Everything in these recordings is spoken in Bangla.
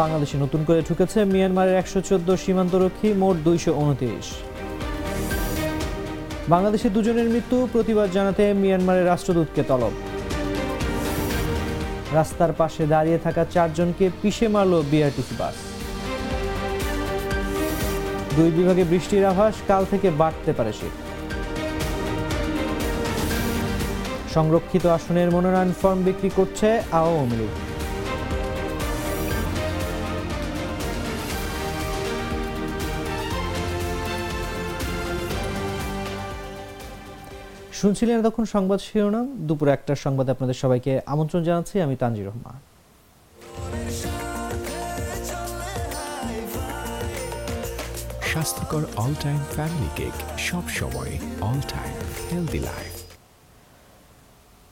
বাংলাদেশে নতুন করে ঢুকেছে মিয়ানমারের একশো চোদ্দ সীমান্তরক্ষী, মোট দুইশো উনত্রিশ। বাংলাদেশে দুজনের মৃত্যু, প্রতিবাদ জানাতে মিয়ানমারের রাষ্ট্রদূতকে তলব। রাস্তার পাশে দাঁড়িয়ে থাকা চারজনকে পিষে মারল বিআরটিসি বাস। দুই বিভাগে বৃষ্টির আভাস, কাল থেকে বাড়তে পারে শীত। সংরক্ষিত আসনের মনোনয়ন ফর্ম বিক্রি করছে আওয়ামী লীগ। শুনছিলেন তখন সংবাদ শিরোনাম। দুপুর একটার সংবাদে আপনাদের সবাইকে আমন্ত্রণ জানাচ্ছি আমি তানজির রহমান। স্বাস্থ্যকর অল টাইম ফ্যামিলি কেক সব সময় অল টাইম হেলদি লাইফ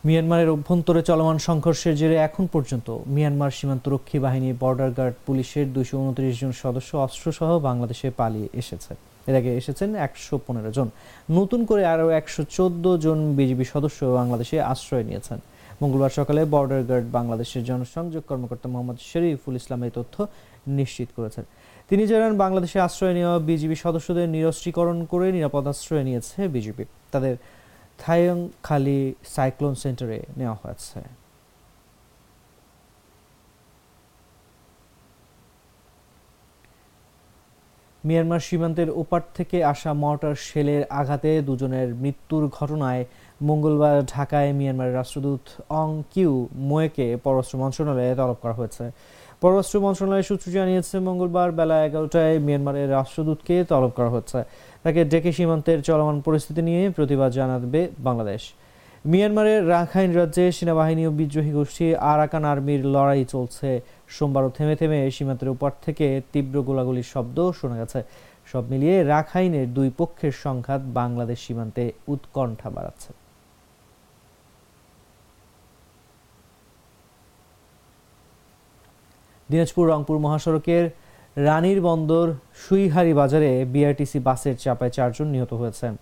মিয়ানমারের অভ্যন্তরে চলমান সংঘর্ষের জেরে এখন পর্যন্ত মিয়ানমার সীমান্তরক্ষী বাহিনী বর্ডার গার্ড পুলিশের দুইশো উনত্রিশ জন সদস্য অস্ত্রসহ বাংলাদেশে পালিয়ে এসেছে। এর আগে এসেছেন একশো পনেরো জন। নতুন করে আরও একশো চোদ্দ জন বিজিবি সদস্য বাংলাদেশে আশ্রয় নিয়েছেন। মঙ্গলবার সকালে বর্ডার গার্ড বাংলাদেশের জনসংযোগ কর্মকর্তা মোহাম্মদ শরীফুল ইসলাম এই তথ্য নিশ্চিত করেছেন। তিনি জানান, বাংলাদেশে আশ্রয় নেওয়া বিজিবি সদস্যদের নিরস্ত্রীকরণ করে নিরাপদ আশ্রয় নিয়েছে বিজিবি তাদের থায়ং খালি সাইক্লোন সেন্টারে নেওয়া হয়েছে। মিয়ানমার সীমান্তের ওপার থেকে আসা মর্টার শেলের আঘাতে দুজনের মৃত্যুর ঘটনায় মঙ্গলবার ঢাকায় মিয়ানমারের রাষ্ট্রদূত অং কিউ মোয়েকে পররাষ্ট্র মন্ত্রণালয়ে তলব করা হয়েছে। পররাষ্ট্র মন্ত্রণালয়ের সূত্র জানিয়েছে, মঙ্গলবার বেলা এগারোটায় মিয়ানমারের রাষ্ট্রদূতকে তলব করা হচ্ছে তাকে ডেকে সীমান্তের চলমান পরিস্থিতি নিয়ে প্রতিবাদ জানাবে বাংলাদেশ। মিয়ানমারের রাখাইন রাজ্যে সেনাবাহিনী ও বিদ্রোহী গোষ্ঠী আরাকান আর্মির লড়াই চলছে। সোমবারও থেমে থেমে সীমান্তের উপর থেকে তীব্র গোলাগুলির শব্দ শোনা গেছে। সব মিলিয়ে রাখাইনের দুই পক্ষের সংঘাত বাংলাদেশ সীমান্তে উৎকণ্ঠা বাড়াচ্ছে। দিনাজপুর রংপুর মহাসড়কের রানীর বন্দর সুইহারি বাজারে বিআরটিসি বাসের চাপায় চারজন নিহত হয়েছেন।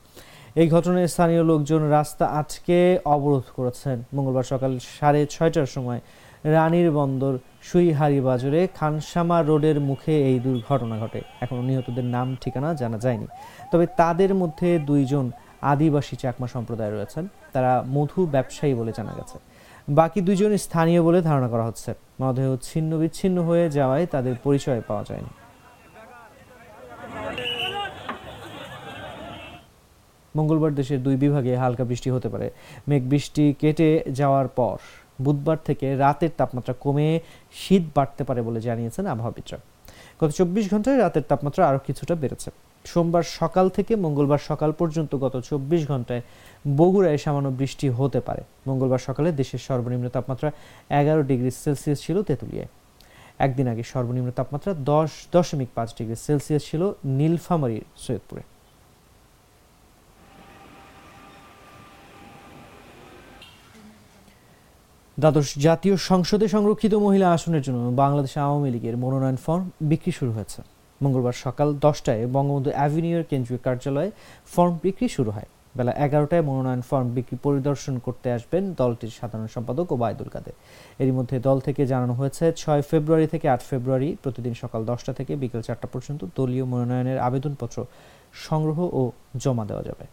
এই ঘটনায় স্থানীয় লোকজন রাস্তা আজকে অবরোধ করেছেন। মঙ্গলবার সকাল সাড়ে ছয়টার সময় রানীর বন্দর সুইহারি বাজারে খানসামা রোডের মুখে এই দুর্ঘটনা ঘটে। এখনও নিহতদের নাম, ঠিকানা জানা যায়নি। তবে তাদের মধ্যে দুইজন আদিবাসী চাকমা সম্প্রদায় রয়েছেন। তারা মধু ব্যবসায়ী বলে জানা গেছে। বাকি দুইজন স্থানীয় বলে ধারণা করা হচ্ছে। মরদেহ ছিন্ন বিচ্ছিন্ন হয়ে যাওয়ায় তাদের পরিচয় পাওয়া যায়নি। মঙ্গলবার দেশের দুই বিভাগে হালকা বৃষ্টি হতে পারে। মেঘ বৃষ্টি কেটে যাওয়ার পর বুধবার থেকে রাতের তাপমাত্রা কমে শীত বাড়তে পারে বলে জানিয়েছেন আবহাওয়াবিদরা গত চব্বিশ ঘন্টায় রাতের তাপমাত্রা আরও কিছুটা বেড়েছে। সোমবার সকাল থেকে মঙ্গলবার সকাল পর্যন্ত গত চব্বিশ ঘন্টায় বগুড়ায় সামান্য বৃষ্টি হতে পারে। মঙ্গলবার সকালে দেশের সর্বনিম্ন তাপমাত্রা এগারো ডিগ্রি সেলসিয়াস ছিল তেঁতুলিয়ায়। একদিন আগে সর্বনিম্ন তাপমাত্রা দশ দশমিক পাঁচ ডিগ্রি সেলসিয়াস ছিল নীলফামারীর সৈয়দপুরে। দ্বাদশ জাতীয় সংসদে সংরক্ষিত মহিলা আসনের জন্য বাংলাদেশ আওয়ামী লীগের মনোনয়ন ফর্ম বিক্রি শুরু হয়েছে। মঙ্গলবার সকাল দশটায় বঙ্গবন্ধু অ্যাভিনিউর কেন্দ্রীয় কার্যালয়ে ফর্ম বিক্রি শুরু হয়। বেলা এগারোটায় মনোনয়ন ফর্ম বিক্রি পরিদর্শন করতে আসবেন দলটির সাধারণ সম্পাদক ওবায়দুল কাদের। এরই মধ্যে দল থেকে জানানো হয়েছে, ছয় ফেব্রুয়ারি থেকে আট ফেব্রুয়ারি প্রতিদিন সকাল দশটা থেকে বিকেল চারটা পর্যন্ত দলীয় মনোনয়নের আবেদনপত্র সংগ্রহ ও জমা দেওয়া যাবে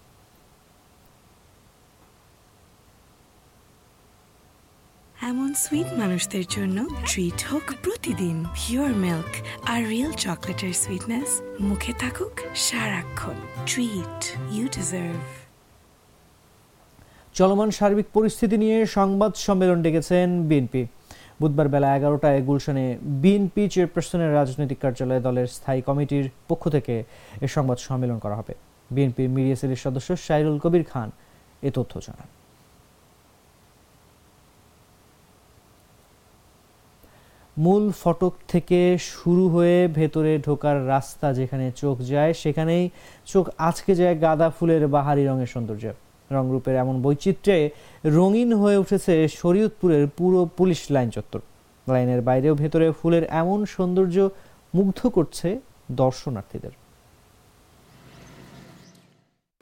এমন সুইট মানুষদের জন্য ট্রিট হোক প্রতিদিন। পিওর মিল্ক আর রিয়েল চকলেটের সুইটনেস মুখে থাকুক সারাক্ষণ। ট্রিট ইউ ডিজার্ভ চলমান সার্বিক পরিস্থিতি নিয়ে সংবাদ সম্মেলন ডেকেছেন বিএনপি। বুধবার বেলা এগারোটায় গুলশানে বিএনপি চেয়ারপারসনের রাজনৈতিক কার্যালয়ে দলের স্থায়ী কমিটির পক্ষ থেকে এ সংবাদ সম্মেলন করা হবে। বিএনপির মিডিয়া সেলের সদস্য সাইরুল কবির খান এ তথ্য জানান। মূল ফটক থেকে শুরু হয়ে ভেতরে ঢোকার রাস্তা যেখানে চোখ যায়, সেখানেই চোখ আজকে যায় গাঁদা ফুলের বাহারি রঙের সৌন্দর্য। রংরূপের এমন বৈচিত্র্যে রঙিন হয়ে উঠেছে শরীয়তপুরের পুরো পুলিশ লাইন চত্বর। লাইনের বাইরেও ভেতরে ফুলের এমন সৌন্দর্য মুগ্ধ করছে দর্শনার্থীদের।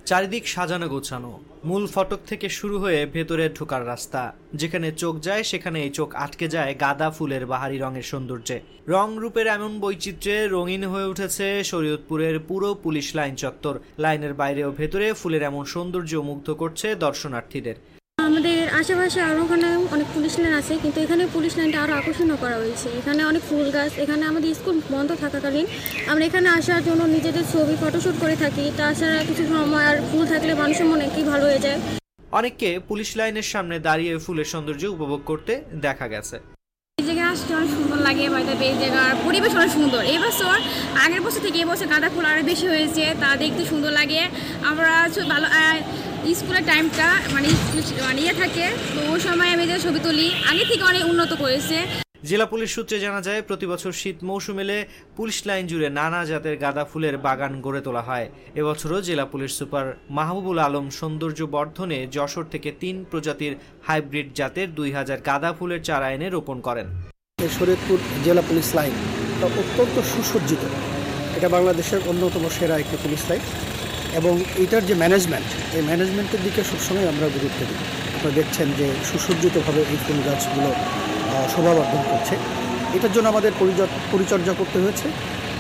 চারিদিক সাজানো গোছানো। মূল ফটক থেকে শুরু হয়ে ভেতরে ঢোকার রাস্তা। যেখানে চোখ যায় সেখানে এই চোখ আটকে যায় গাঁদা ফুলের বাহারি রঙের সৌন্দর্যে। রং রূপের এমন বৈচিত্র্যে রঙিন হয়ে উঠেছে শরীয়তপুরের পুরো পুলিশ লাইন চত্বর। লাইনের বাইরে ও ভেতরে ফুলের এমন সৌন্দর্য মুগ্ধ করছে দর্শনার্থীদের। আশেপাশে আরও ওখানে অনেক পুলিশ লাইন আছে কিন্তু এখানে পুলিশ লাইনটা আরও আকর্ষণীয় করা হয়েছে। এখানে অনেক ফুল গাছ এখানে আমাদের স্কুল বন্ধ থাকাকালীন আমরা এখানে আসার জন্য নিজেদের ছবি ফটোশ্যুট করে থাকি। তাছাড়া কিছু সময় আর ফুল থাকলে মানুষের মনে কি ভালো হয়ে যায়। অনেককে পুলিশ লাইনের সামনে দাঁড়িয়ে ফুলের সৌন্দর্য উপভোগ করতে দেখা গেছে। এই জায়গায় আসতে অনেক সুন্দর লাগে বাইরে এই জায়গার পরিবেশ অনেক সুন্দর। এই বছর আগের বছর থেকে এবছর গাঁদা ফুল আরও বেশি হয়েছে তা দেখতে সুন্দর লাগে। আমরা ভালো স্কুলের টাইমটা মানে মানে ইয়ে থাকে তো ওই সময় আমি যে ছবি তুলি আগে থেকে অনেক উন্নত করেছে। জেলা পুলিশ সূত্রে জানা যায় প্রতি বছর শীত মৌসুম এলে পুলিশ লাইন জুড়ে নানা জাতের গাঁদা ফুলের বাগান গড়ে তোলা হয়। এবছরও জেলা পুলিশ সুপার মাহবুবুল আলম সৌন্দর্য বর্ধনে যশোর থেকে তিন প্রজাতির হাইব্রিড জাতের দুই হাজার গাঁদা ফুলের চারা এনে রোপণ করেন। শরীয়তপুর জেলা পুলিশ লাইন তা অত্যন্ত সুসজ্জিত। এটা বাংলাদেশের অন্যতম সেরা একটি পুলিশ লাইন। এবং এটার যে ম্যানেজমেন্ট এই ম্যানেজমেন্টের দিকে সবসময় আমরা গুরুত্ব দিই। আপনারা দেখছেন যে সুসজ্জিতভাবে এই ফুল গাছগুলো শোভাবর্ধন করছে। এটার জন্য আমাদের পরিচর- পরিচর্যা করতে হয়েছে।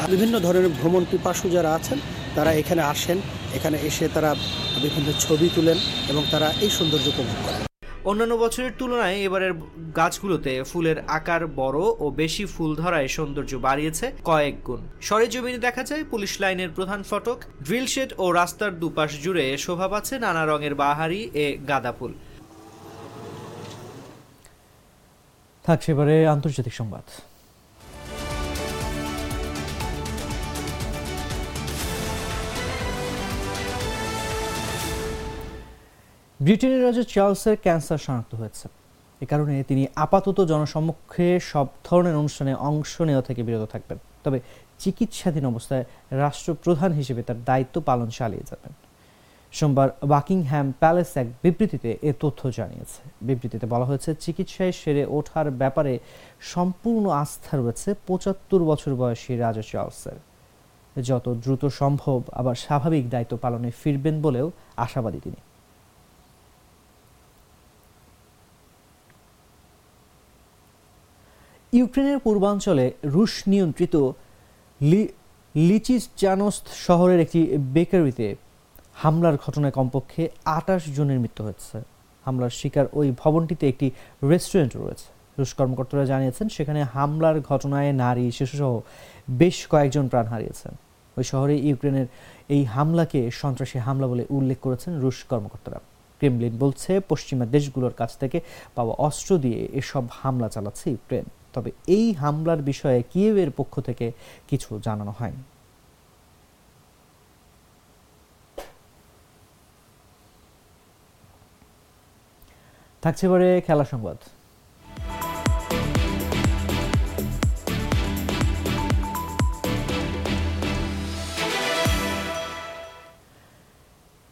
বিভিন্ন ধরনের ভ্রমণ পিপাসু যারা আছেন, তারা এখানে আসেন, এখানে এসে তারা বিভিন্ন ছবি তুলেন এবং তারা এই সৌন্দর্য উপভোগ করেন। অন্যান্য বছরের তুলনায় এবারের গাছগুলোতে ফুলের আকার বড় ও বেশি ফুল ধরায় সৌন্দর্য বাড়িয়েছে কয়েক গুণ। সরে সরেজমিনে দেখা যায় পুলিশ লাইনের প্রধান ফটক, ড্রিল শেড ও রাস্তার দুপাশ জুড়ে শোভা পাচ্ছে নানা রঙের বাহারি এ গাঁদা ফুল। থাকছে এবারে আন্তর্জাতিক সংবাদ। ব্রিটেনের রাজা চার্লসের ক্যান্সার শনাক্ত হয়েছে। এ কারণে তিনি আপাতত জনসম্মুখে সব ধরনের অনুষ্ঠানে অংশ নেওয়া থেকে বিরত থাকবেন। তবে চিকিৎসাধীন অবস্থায় রাষ্ট্রপ্রধান হিসেবে তার দায়িত্ব পালন চালিয়ে যাবেন। সোমবার বাকিংহ্যাম প্যালেস এক বিবৃতিতে এ তথ্য জানিয়েছে। বিবৃতিতে বলা হয়েছে, চিকিৎসায় সেরে ওঠার ব্যাপারে সম্পূর্ণ আস্থা রয়েছে পঁচাত্তর বছর বয়সী রাজা চার্লসের। যত দ্রুত সম্ভব আবার স্বাভাবিক দায়িত্ব পালনে ফিরবেন বলেও আশাবাদী তিনি। ইউক্রেনের পূর্বাঞ্চলে রুশ নিয়ন্ত্রিত লিচিচানস্ত শহরের একটি বেকারিতে হামলার ঘটনায় কমপক্ষে আটাশ জনের মৃত্যু হয়েছে। হামলার শিকার ওই ভবনটিতে একটি রেস্টুরেন্ট রয়েছে। রুশ কর্মকর্তারা জানিয়েছেন, সেখানে হামলার ঘটনায় নারী, শিশুসহ বেশ কয়েকজন প্রাণ হারিয়েছেন। ওই শহরে ইউক্রেনের এই হামলাকে সন্ত্রাসী হামলা বলে উল্লেখ করেছেন রুশ কর্মকর্তারা। ক্রেমলিন বলছে, পশ্চিমা দেশগুলোর কাছ থেকে পাওয়া অস্ত্র দিয়ে এসব হামলা চালাচ্ছে ইউক্রেন। তবে এই হামলার বিষয়ে কিয়েভের পক্ষ থেকে কিছু জানানো হয়নি। থাকছে এবারে খেলা সংবাদ।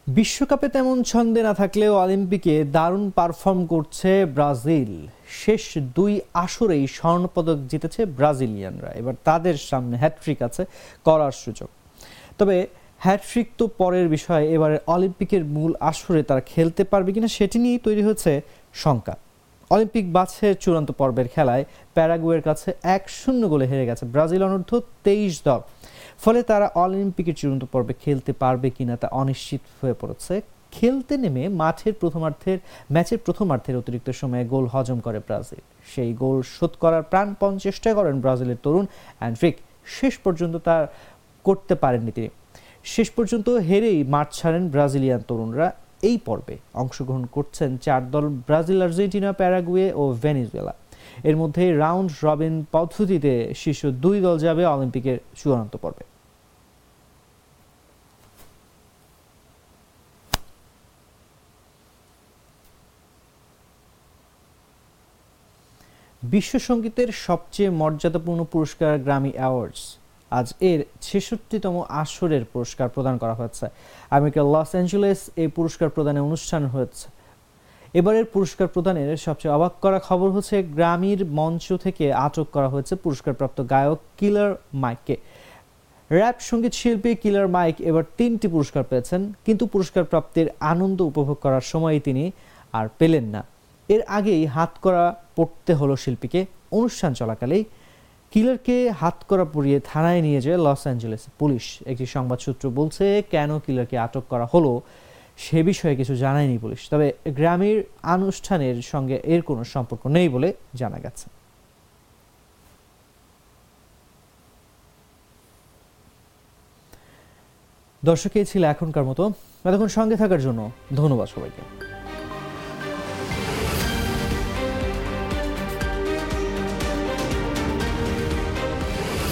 বিশ্বকাপে তেমন ছন্দে না থাকলেও অলিম্পিকে দারুণ পারফর্ম করছে ব্রাজিল। শেষ দুই আসরেই স্বর্ণপদক জিতেছে ব্রাজিলিয়ানরা। এবার তাদের সামনে হ্যাট্রিক আছে করার সুযোগ। তবে হ্যাট্রিক তো পরের বিষয়, এবারে অলিম্পিকের মূল আসরে তারা খেলতে পারবে কিনা সেটি নিয়েই তৈরি হয়েছে শঙ্কা। অলিম্পিক বাছের চূড়ান্ত পর্বের খেলায় প্যারাগুয়ের কাছে এক শূন্য গোলে হেরে গেছে ব্রাজিল অনূর্ধ্ব তেইশ দল। ফলে তারা অলিম্পিকের চূড়ান্ত পর্বে খেলতে পারবে কিনা তা অনিশ্চিত হয়ে পড়েছে খেলতে নেমে মাঠের প্রথমার্ধের, ম্যাচের প্রথমার্ধের অতিরিক্ত সময়ে গোল হজম করে ব্রাজিল। সেই গোল শোধ করার প্রাণপণ চেষ্টা করেন ব্রাজিলের তরুণ অ্যান্ড্রিক। শেষ পর্যন্ত তার করতে পারেননি তিনি। শেষ পর্যন্ত হেরেই মাঠ ছাড়েন ব্রাজিলিয়ান তরুণরা। এই পর্বে অংশগ্রহণ করছেন চার দল ব্রাজিল, আর্জেন্টিনা, প্যারাগুয়ে ও ভেনিজুয়েলা। এর মধ্যে রাউন্ড রবিন পদ্ধতিতে শীর্ষ দুই দল যাবে অলিম্পিকের চূড়ান্ত পর্বে। বিশ্ব সঙ্গীতের সবচেয়ে মর্যাদাপূর্ণ পুরস্কার গ্রামি অ্যাওয়ার্ডস। আজ এর ছেষট্টিতম আসরের পুরস্কার প্রদান করা হয়েছে আমেরিকার লস অ্যাঞ্জেলেস এই পুরস্কার প্রদানের অনুষ্ঠান হয়েছে। এবারের পুরস্কার প্রদানের সবচেয়ে অবাক করা খবর হচ্ছে, গ্রামীর মঞ্চ থেকে আটক করা হয়েছে পুরস্কারপ্রাপ্ত গায়ক কিলার মাইককে। র্যাপ সংগীত শিল্পী কিলার মাইক এবার তিনটি পুরস্কার পেয়েছেন, কিন্তু পুরস্কার প্রাপ্তির আনন্দ উপভোগ করার সময় তিনি আর পেলেন না। এর আগেই হাতকড়া পড়তে হলো শিল্পীকে। অনুষ্ঠান চলাকালেই কিলারকে হাতকড়া পরিয়ে থানায় নিয়ে যায় লস অ্যাঞ্জেলেস পুলিশ। একটি সংবাদ সূত্র বলছে, কেন কিলারকে আটক করা হলো সে বিষয়ে কিছু জানায়নি পুলিশ। তবে গ্রামের আনুষ্ঠানের সঙ্গে এর কোনো সম্পর্ক নেই বলে জানা গেছে। দর্শক, এই ছিল এখনকার মতো। এতক্ষণ সঙ্গে থাকার জন্য ধন্যবাদ সবাইকে।